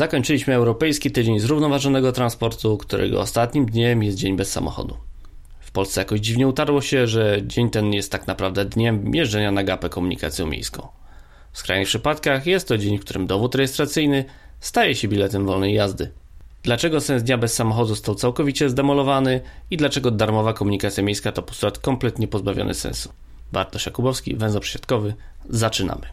Zakończyliśmy Europejski Tydzień Zrównoważonego Transportu, którego ostatnim dniem jest Dzień bez samochodu. W Polsce jakoś dziwnie utarło się, że dzień ten jest tak naprawdę dniem jeżdżenia na gapę komunikacją miejską. W skrajnych przypadkach jest to dzień, w którym dowód rejestracyjny staje się biletem wolnej jazdy. Dlaczego sens dnia bez samochodu został całkowicie zdemolowany i dlaczego darmowa komunikacja miejska to postulat kompletnie pozbawiony sensu? Bartosz Jakubowski, węzeł przesiadkowy. Zaczynamy.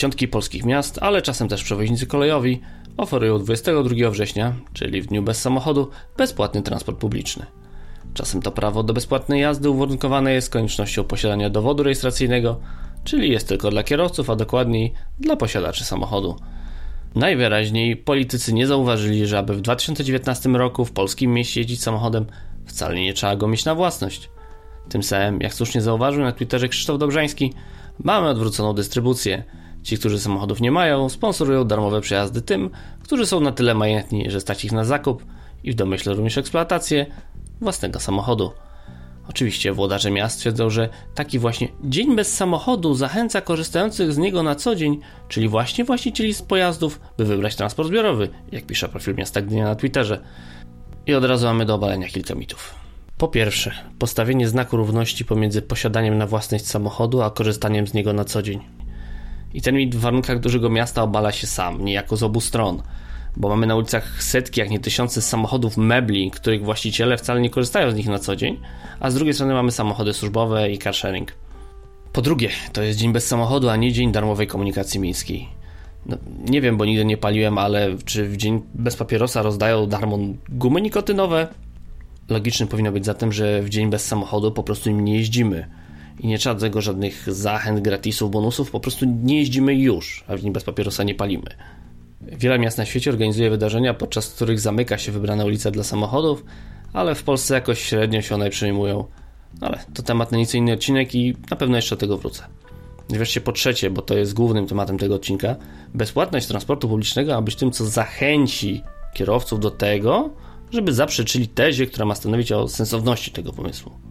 Dziesiątki polskich miast, ale czasem też przewoźnicy kolejowi oferują 22 września, czyli w dniu bez samochodu, bezpłatny transport publiczny. Czasem to prawo do bezpłatnej jazdy uwarunkowane jest koniecznością posiadania dowodu rejestracyjnego, czyli jest tylko dla kierowców, a dokładniej dla posiadaczy samochodu. Najwyraźniej politycy nie zauważyli, że aby w 2019 roku w polskim mieście jeździć samochodem wcale nie trzeba go mieć na własność. Tym samym, jak słusznie zauważył na Twitterze Krzysztof Dobrzański, mamy odwróconą dystrybucję. Ci, którzy samochodów nie mają, sponsorują darmowe przejazdy tym, którzy są na tyle majętni, że stać ich na zakup i w domyśle również eksploatację własnego samochodu. Oczywiście włodarze miast twierdzą, że taki właśnie dzień bez samochodu zachęca korzystających z niego na co dzień, czyli właśnie właścicieli z pojazdów, by wybrać transport zbiorowy, jak pisze profil miasta Gdynia na Twitterze. I od razu mamy do obalenia kilka mitów. Po pierwsze, postawienie znaku równości pomiędzy posiadaniem na własność samochodu, a korzystaniem z niego na co dzień. I ten mit w warunkach dużego miasta obala się sam, niejako z obu stron bo mamy na ulicach setki, jak nie tysiące samochodów mebli, których właściciele wcale nie korzystają z nich na co dzień, a z drugiej strony mamy samochody służbowe i carsharing. Po drugie, to jest dzień bez samochodu, a nie dzień darmowej komunikacji miejskiej. No, nie wiem, bo nigdy nie paliłem, ale czy w dzień bez papierosa rozdają darmo gumy nikotynowe? Logicznym powinno być zatem, że w dzień bez samochodu po prostu im nie jeździmy. I nie trzeba tego żadnych zachęt, gratisów, bonusów, po prostu nie jeździmy już, a w dzień bez papierosa nie palimy. Wiele miast na świecie organizuje wydarzenia, podczas których zamyka się wybrane ulice dla samochodów, ale w Polsce jakoś średnio się one przyjmują. Ale to temat na nieco inny odcinek i na pewno jeszcze do tego wrócę. Wreszcie po trzecie, bo to jest głównym tematem tego odcinka, bezpłatność transportu publicznego ma być tym, co zachęci kierowców do tego, żeby zaprzeczyli tezie, która ma stanowić o sensowności tego pomysłu.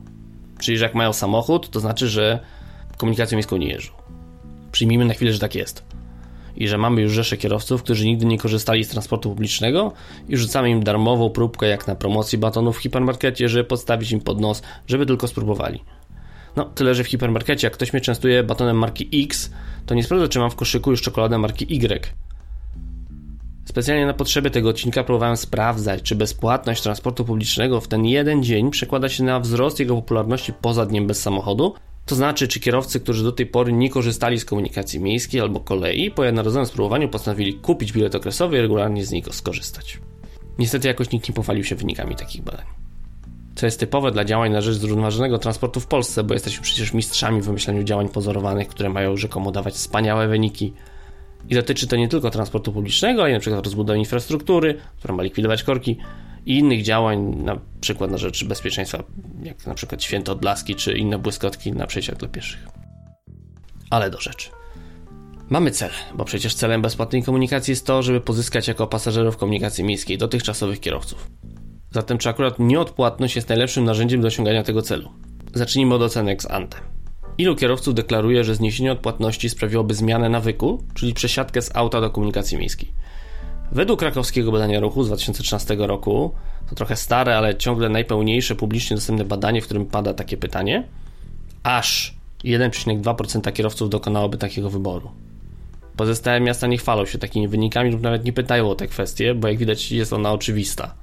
Czyli, że jak mają samochód, to znaczy, że komunikacją miejską nie jeżdżą. Przyjmijmy na chwilę, że tak jest i że mamy już rzesze kierowców, którzy nigdy nie korzystali z transportu publicznego i rzucamy im darmową próbkę jak na promocji batonów w hipermarkecie, żeby podstawić im pod nos, żeby tylko spróbowali. No, tyle, że w hipermarkecie, jak ktoś mnie częstuje batonem marki X, to nie sprawdza, czy mam w koszyku już czekoladę marki Y. Specjalnie na potrzeby tego odcinka próbowałem sprawdzać, czy bezpłatność transportu publicznego w ten jeden dzień przekłada się na wzrost jego popularności poza dniem bez samochodu, to znaczy, czy kierowcy, którzy do tej pory nie korzystali z komunikacji miejskiej albo kolei, po jednorazowym spróbowaniu postanowili kupić bilet okresowy i regularnie z niego skorzystać. Niestety jakoś nikt nie pochwalił się wynikami takich badań. Co jest typowe dla działań na rzecz zrównoważonego transportu w Polsce, bo jesteśmy przecież mistrzami w wymyślaniu działań pozorowanych, które mają rzekomo dawać wspaniałe wyniki. I dotyczy to nie tylko transportu publicznego, ale np. rozbudowy infrastruktury, która ma likwidować korki, i innych działań, na przykład na rzecz bezpieczeństwa, jak przykład święto odblaski czy inne błyskotki na przejściach dla pieszych. Ale do rzeczy. Mamy cel, bo przecież celem bezpłatnej komunikacji jest to, żeby pozyskać jako pasażerów komunikacji miejskiej dotychczasowych kierowców. Zatem czy akurat nieodpłatność jest najlepszym narzędziem do osiągania tego celu? Zacznijmy od oceny ex ante. Ilu kierowców deklaruje, że zniesienie odpłatności sprawiłoby zmianę nawyku, czyli przesiadkę z auta do komunikacji miejskiej? Według krakowskiego badania ruchu z 2013 roku, to trochę stare, ale ciągle najpełniejsze publicznie dostępne badanie, w którym pada takie pytanie, aż 1,2% kierowców dokonałoby takiego wyboru. Pozostałe miasta nie chwalą się takimi wynikami lub nawet nie pytają o te kwestie, bo jak widać jest ona oczywista.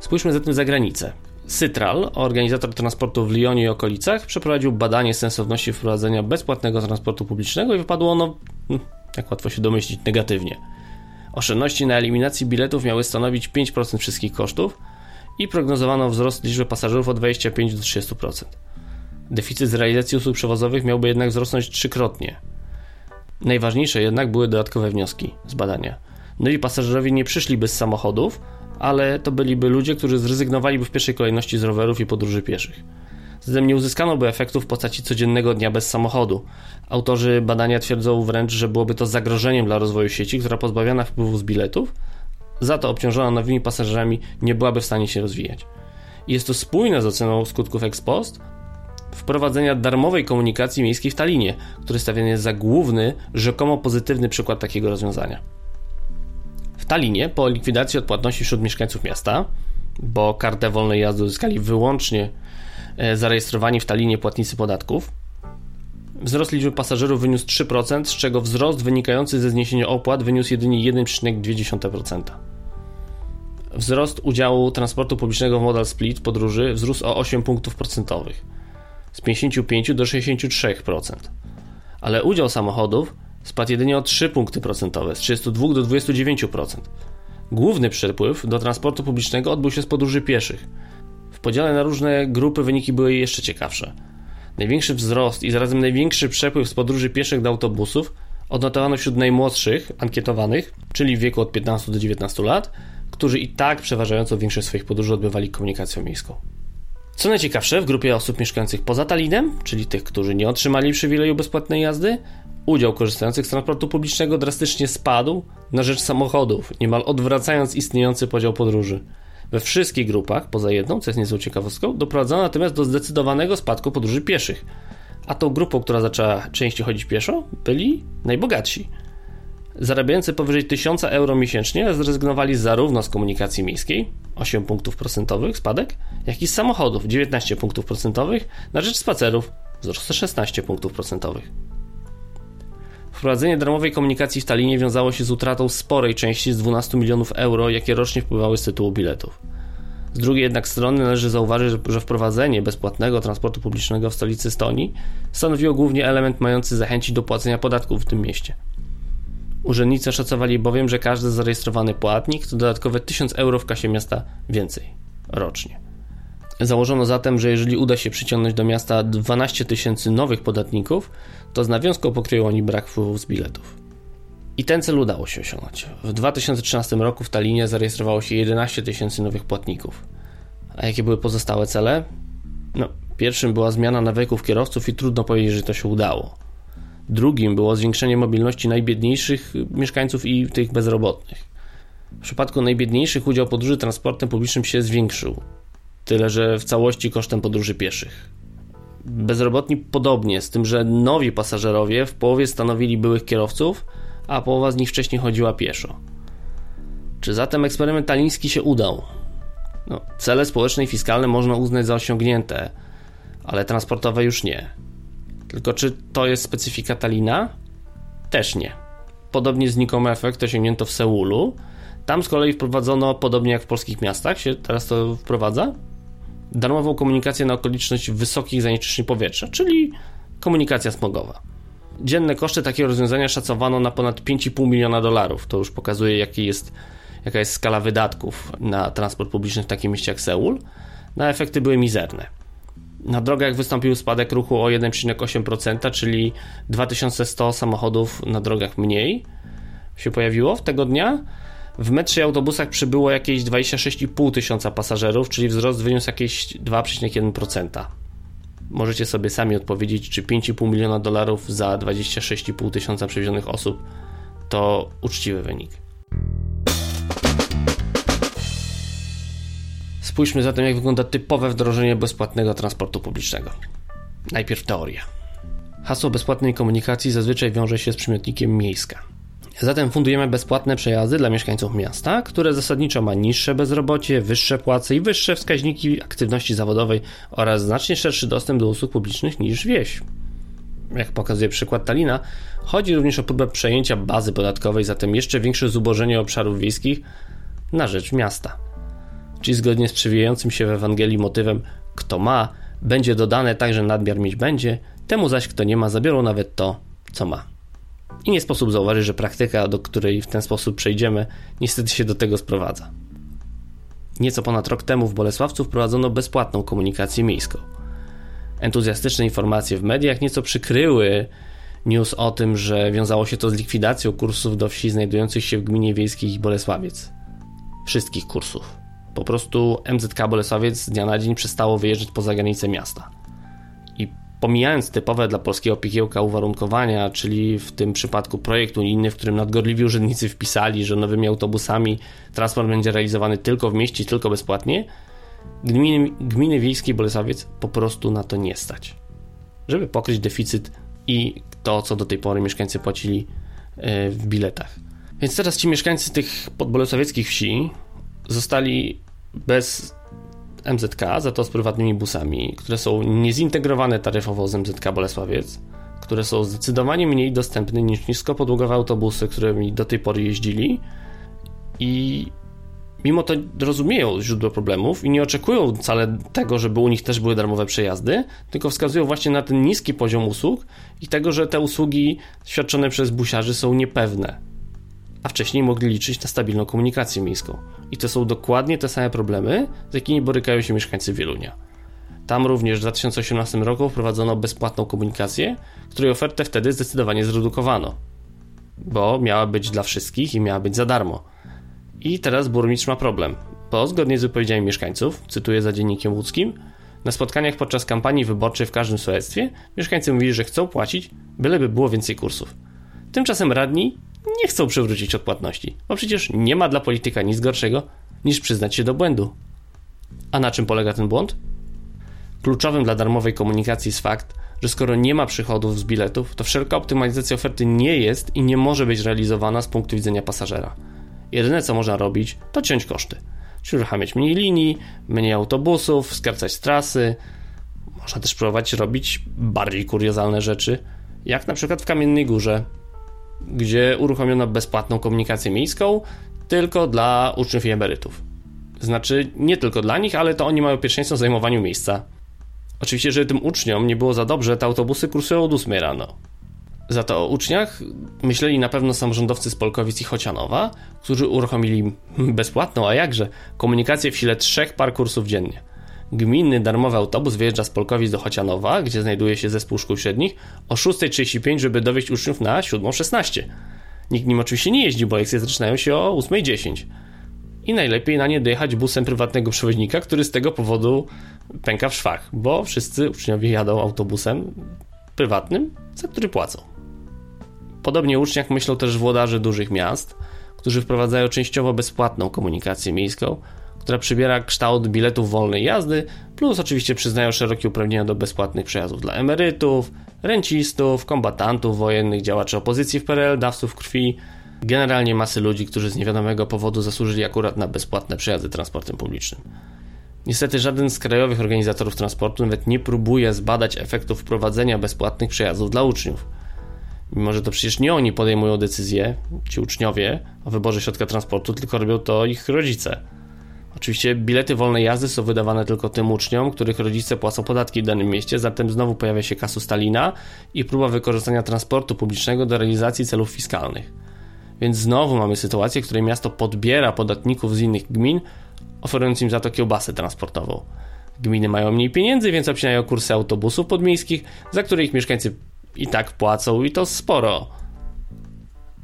Spójrzmy zatem za granicę. Cytral, organizator transportu w Lyonie i okolicach, przeprowadził badanie sensowności wprowadzenia bezpłatnego transportu publicznego i wypadło ono, hm, jak łatwo się domyślić, negatywnie. Oszczędności na eliminacji biletów miały stanowić 5% wszystkich kosztów i prognozowano wzrost liczby pasażerów o 25 do 30%. Deficyt z realizacji usług przewozowych miałby jednak wzrosnąć trzykrotnie. Najważniejsze jednak były dodatkowe wnioski z badania. Nowi pasażerowie nie przyszliby z samochodów, ale to byliby ludzie, którzy zrezygnowaliby w pierwszej kolejności z rowerów i podróży pieszych. Zatem nie uzyskano by efektu w postaci codziennego dnia bez samochodu. Autorzy badania twierdzą wręcz, że byłoby to zagrożeniem dla rozwoju sieci, która pozbawiona wpływu z biletów, za to obciążona nowymi pasażerami, nie byłaby w stanie się rozwijać. I jest to spójne z oceną skutków ex post wprowadzenia darmowej komunikacji miejskiej w Talinie, który stawiany jest za główny, rzekomo pozytywny przykład takiego rozwiązania. W Talinie po likwidacji odpłatności wśród mieszkańców miasta, bo kartę wolnej jazdy uzyskali wyłącznie E, zarejestrowani w Talinie płatnicy podatków. Wzrost liczby pasażerów wyniósł 3%, z czego wzrost wynikający ze zniesienia opłat wyniósł jedynie 1,2%. Wzrost udziału transportu publicznego w modal split podróży wzrósł o 8 punktów procentowych z 55 do 63%. Ale udział samochodów spadł jedynie o 3 punkty procentowe z 32 do 29%. Główny przepływ do transportu publicznego odbył się z podróży pieszych w podziale na różne grupy wyniki były jeszcze ciekawsze. Największy wzrost i zarazem największy przepływ z podróży pieszych do autobusów odnotowano wśród najmłodszych ankietowanych, czyli w wieku od 15 do 19 lat, którzy i tak przeważającą większość swoich podróży odbywali komunikacją miejską. Co najciekawsze, w grupie osób mieszkających poza Talinem, czyli tych, którzy nie otrzymali przywileju bezpłatnej jazdy, udział korzystających z transportu publicznego drastycznie spadł na rzecz samochodów, niemal odwracając istniejący podział podróży. We wszystkich grupach, poza jedną, co jest niezłą ciekawostką, doprowadzono natomiast do zdecydowanego spadku podróży pieszych. A tą grupą, która zaczęła częściej chodzić pieszo, byli najbogatsi. Zarabiający powyżej 1000 euro miesięcznie zrezygnowali zarówno z komunikacji miejskiej 8 punktów procentowych spadek, jak i z samochodów 19 punktów procentowych na rzecz spacerów wzrost 16 punktów procentowych. Wprowadzenie darmowej komunikacji w Talinie wiązało się z utratą sporej części z 12 milionów euro, jakie rocznie wpływały z tytułu biletów. Z drugiej jednak strony należy zauważyć, że wprowadzenie bezpłatnego transportu publicznego w stolicy Estonii stanowiło głównie element mający zachęcić do płacenia podatków w tym mieście. Urzędnicy szacowali bowiem, że każdy zarejestrowany płatnik to dodatkowe 1000 euro w kasie miasta więcej rocznie. Założono zatem, że jeżeli uda się przyciągnąć do miasta 12 tysięcy nowych podatników, to z nawiązką pokryją oni brak wpływów z biletów. I ten cel udało się osiągnąć. W 2013 roku w Talinie zarejestrowało się 11 tysięcy nowych płatników. A jakie były pozostałe cele? No, pierwszym była zmiana nawyków kierowców i trudno powiedzieć, że to się udało. Drugim było zwiększenie mobilności najbiedniejszych mieszkańców i tych bezrobotnych. W przypadku najbiedniejszych udział podróży transportem publicznym się zwiększył. Tyle, że w całości kosztem podróży pieszych. Bezrobotni podobnie, z tym, że nowi pasażerowie w połowie stanowili byłych kierowców, a połowa z nich wcześniej chodziła pieszo. Czy zatem eksperyment taliński się udał? No, cele społeczne i fiskalne można uznać za osiągnięte, ale transportowe już nie. Tylko czy to jest specyfika Talina? Też nie. Podobnie znikomy efekt osiągnięto w Seulu. Tam z kolei wprowadzono, podobnie jak w polskich miastach się teraz to wprowadza, darmową komunikację na okoliczność wysokich zanieczyszczeń powietrza, czyli komunikacja smogowa. Dzienne koszty takiego rozwiązania szacowano na ponad 5,5 miliona dolarów. To już pokazuje, jaki jest, jaka jest skala wydatków na transport publiczny w takim mieście jak Seul. Na efekty były mizerne. Na drogach wystąpił spadek ruchu o 1,8%, czyli 2100 samochodów na drogach mniej się pojawiło w tego dnia w metrze i autobusach przybyło jakieś 26,5 tysiąca pasażerów, czyli wzrost wyniósł jakieś 2,1%. Możecie sobie sami odpowiedzieć, czy 5,5 miliona dolarów za 26,5 tysiąca przewiezionych osób to uczciwy wynik. Spójrzmy zatem, jak wygląda typowe wdrożenie bezpłatnego transportu publicznego. Najpierw teoria. Hasło bezpłatnej komunikacji zazwyczaj wiąże się z przymiotnikiem miejska. Zatem fundujemy bezpłatne przejazdy dla mieszkańców miasta, które zasadniczo ma niższe bezrobocie, wyższe płace i wyższe wskaźniki aktywności zawodowej oraz znacznie szerszy dostęp do usług publicznych niż wieś. Jak pokazuje przykład Talina, chodzi również o próbę przejęcia bazy podatkowej, zatem jeszcze większe zubożenie obszarów wiejskich na rzecz miasta. Czyli zgodnie z przewijającym się w Ewangelii motywem kto ma, będzie dodane tak, że nadmiar mieć będzie, temu zaś kto nie ma, zabiorą nawet to, co ma. I nie sposób zauważyć, że praktyka, do której w ten sposób przejdziemy, niestety się do tego sprowadza. Nieco ponad rok temu w Bolesławcu wprowadzono bezpłatną komunikację miejską. Entuzjastyczne informacje w mediach nieco przykryły news o tym, że wiązało się to z likwidacją kursów do wsi znajdujących się w gminie wiejskiej Bolesławiec. wszystkich kursów. Po prostu MZK Bolesławiec z dnia na dzień przestało wyjeżdżać poza granice miasta. Pomijając typowe dla polskiego pikiełka uwarunkowania, czyli w tym przypadku projekt unijny, w którym nadgorliwi urzędnicy wpisali, że nowymi autobusami transport będzie realizowany tylko w mieście, tylko bezpłatnie, gminy, gminy wiejskiej Bolesławiec po prostu na to nie stać. Żeby pokryć deficyt i to, co do tej pory mieszkańcy płacili e, w biletach. Więc teraz ci mieszkańcy tych podbolesławieckich wsi zostali bez MZK, za to z prywatnymi busami, które są niezintegrowane taryfowo z MZK Bolesławiec, które są zdecydowanie mniej dostępne niż niskopodłogowe autobusy, którymi do tej pory jeździli i mimo to rozumieją źródło problemów i nie oczekują wcale tego, żeby u nich też były darmowe przejazdy, tylko wskazują właśnie na ten niski poziom usług i tego, że te usługi świadczone przez busiarzy są niepewne. A wcześniej mogli liczyć na stabilną komunikację miejską. I to są dokładnie te same problemy, z jakimi borykają się mieszkańcy Wielunia. Tam również w 2018 roku wprowadzono bezpłatną komunikację, której ofertę wtedy zdecydowanie zredukowano, bo miała być dla wszystkich i miała być za darmo. I teraz burmistrz ma problem, bo zgodnie z wypowiedziami mieszkańców, cytuję za dziennikiem łódzkim, na spotkaniach podczas kampanii wyborczej w każdym sołectwie mieszkańcy mówili, że chcą płacić, byleby było więcej kursów. Tymczasem radni nie chcą przywrócić odpłatności, bo przecież nie ma dla polityka nic gorszego niż przyznać się do błędu. A na czym polega ten błąd? Kluczowym dla darmowej komunikacji jest fakt, że skoro nie ma przychodów z biletów, to wszelka optymalizacja oferty nie jest i nie może być realizowana z punktu widzenia pasażera. Jedyne co można robić, to ciąć koszty. Czyli uruchamiać mniej linii, mniej autobusów, skracać trasy. Można też próbować robić bardziej kuriozalne rzeczy, jak na przykład w Kamiennej Górze, gdzie uruchomiono bezpłatną komunikację miejską tylko dla uczniów i emerytów. Znaczy, nie tylko dla nich, ale to oni mają pierwszeństwo w zajmowaniu miejsca. Oczywiście, żeby tym uczniom nie było za dobrze, te autobusy kursują od 8 rano. Za to o uczniach myśleli na pewno samorządowcy z Polkowic i Chocianowa, którzy uruchomili bezpłatną, a jakże, komunikację w sile trzech par kursów dziennie. Gminny darmowy autobus wyjeżdża z Polkowic do Chocianowa, gdzie znajduje się zespół szkół średnich, o 6.35, żeby dowieść uczniów na 7.16. Nikt nim oczywiście nie jeździ, bo lekcje zaczynają się o 8.10. I najlepiej na nie dojechać busem prywatnego przewoźnika, który z tego powodu pęka w szwach, bo wszyscy uczniowie jadą autobusem prywatnym, za który płacą. Podobnie uczniach myślą też włodarze dużych miast, którzy wprowadzają częściowo bezpłatną komunikację miejską, która przybiera kształt biletów wolnej jazdy, plus oczywiście przyznają szerokie uprawnienia do bezpłatnych przejazdów dla emerytów, rencistów, kombatantów wojennych, działaczy opozycji w PRL, dawców krwi, generalnie masy ludzi, którzy z niewiadomego powodu zasłużyli akurat na bezpłatne przejazdy transportem publicznym. Niestety żaden z krajowych organizatorów transportu nawet nie próbuje zbadać efektów wprowadzenia bezpłatnych przejazdów dla uczniów. Mimo, że to przecież nie oni podejmują decyzje, ci uczniowie, o wyborze środka transportu, tylko robią to ich rodzice. Oczywiście bilety wolnej jazdy są wydawane tylko tym uczniom, których rodzice płacą podatki w danym mieście, zatem znowu pojawia się kasu Stalina i próba wykorzystania transportu publicznego do realizacji celów fiskalnych. Więc znowu mamy sytuację, w której miasto podbiera podatników z innych gmin, oferując im za to kiełbasę transportową. Gminy mają mniej pieniędzy, więc obcinają kursy autobusów podmiejskich, za które ich mieszkańcy i tak płacą i to sporo.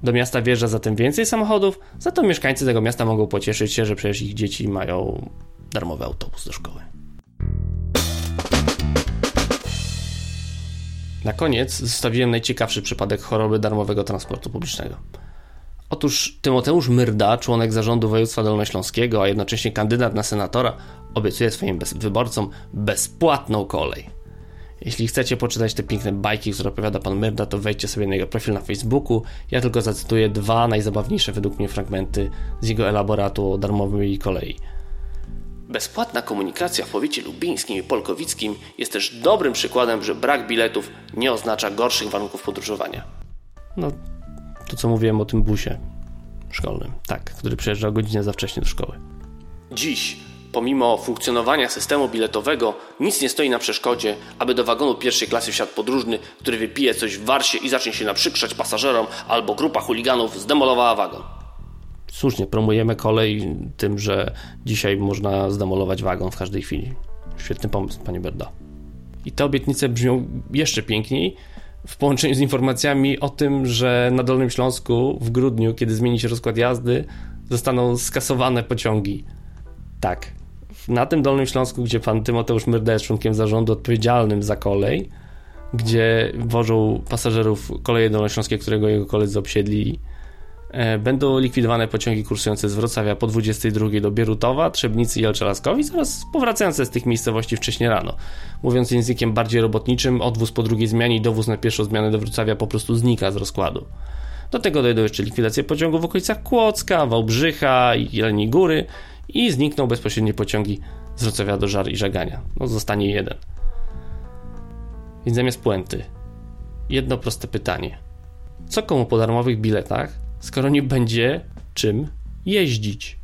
Do miasta wjeżdża zatem więcej samochodów, za to mieszkańcy tego miasta mogą pocieszyć się, że przecież ich dzieci mają darmowy autobus do szkoły. Na koniec zostawiłem najciekawszy przypadek choroby darmowego transportu publicznego. Otóż Tymoteusz Myrda, członek zarządu województwa dolnośląskiego, a jednocześnie kandydat na senatora, obiecuje swoim wyborcom bezpłatną kolej. Jeśli chcecie poczytać te piękne bajki, które opowiada pan Myrda, to wejdźcie sobie na jego profil na Facebooku. Ja tylko zacytuję dwa najzabawniejsze według mnie fragmenty z jego elaboratu o darmowej kolei. Bezpłatna komunikacja w powiecie lubińskim i polkowickim jest też dobrym przykładem, że brak biletów nie oznacza gorszych warunków podróżowania. No, to co mówiłem o tym busie szkolnym, tak, który przyjeżdżał godzinę za wcześnie do szkoły. Dziś Pomimo funkcjonowania systemu biletowego, nic nie stoi na przeszkodzie, aby do wagonu pierwszej klasy wsiadł podróżny, który wypije coś w warsie i zacznie się naprzykrzać pasażerom, albo grupa chuliganów zdemolowała wagon. Słusznie, promujemy kolej tym, że dzisiaj można zdemolować wagon w każdej chwili. Świetny pomysł, panie Berda. I te obietnice brzmią jeszcze piękniej w połączeniu z informacjami o tym, że na Dolnym Śląsku w grudniu, kiedy zmieni się rozkład jazdy, zostaną skasowane pociągi. Tak. Na tym Dolnym Śląsku, gdzie pan Tymoteusz Myrda jest członkiem zarządu odpowiedzialnym za kolej, gdzie wożą pasażerów koleje dolnośląskie, którego jego koledzy obsiedli, e, będą likwidowane pociągi kursujące z Wrocławia po 22 do Bierutowa, Trzebnicy i Elczelaskowic oraz powracające z tych miejscowości wcześnie rano. Mówiąc językiem bardziej robotniczym, odwóz po drugiej zmianie i dowóz na pierwszą zmianę do Wrocławia po prostu znika z rozkładu. Do tego dojdą jeszcze likwidacje pociągów w okolicach Kłodzka, Wałbrzycha i Jeleniej Góry i znikną bezpośrednie pociągi z Wrocławia do Żar i Żagania. No zostanie jeden. Więc zamiast puenty, jedno proste pytanie. Co komu po darmowych biletach, skoro nie będzie czym jeździć?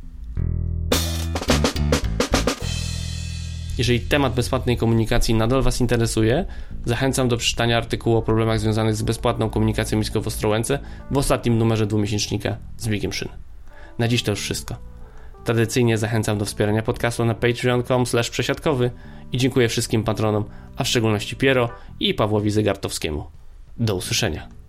Jeżeli temat bezpłatnej komunikacji nadal Was interesuje, zachęcam do przeczytania artykułu o problemach związanych z bezpłatną komunikacją nisko w Ostrołęce w ostatnim numerze dwumiesięcznika z biegiem szyn. Na dziś to już wszystko. Tradycyjnie zachęcam do wspierania podcastu na patreon.com przesiadkowy i dziękuję wszystkim patronom, a w szczególności Piero i Pawłowi Zegartowskiemu. Do usłyszenia.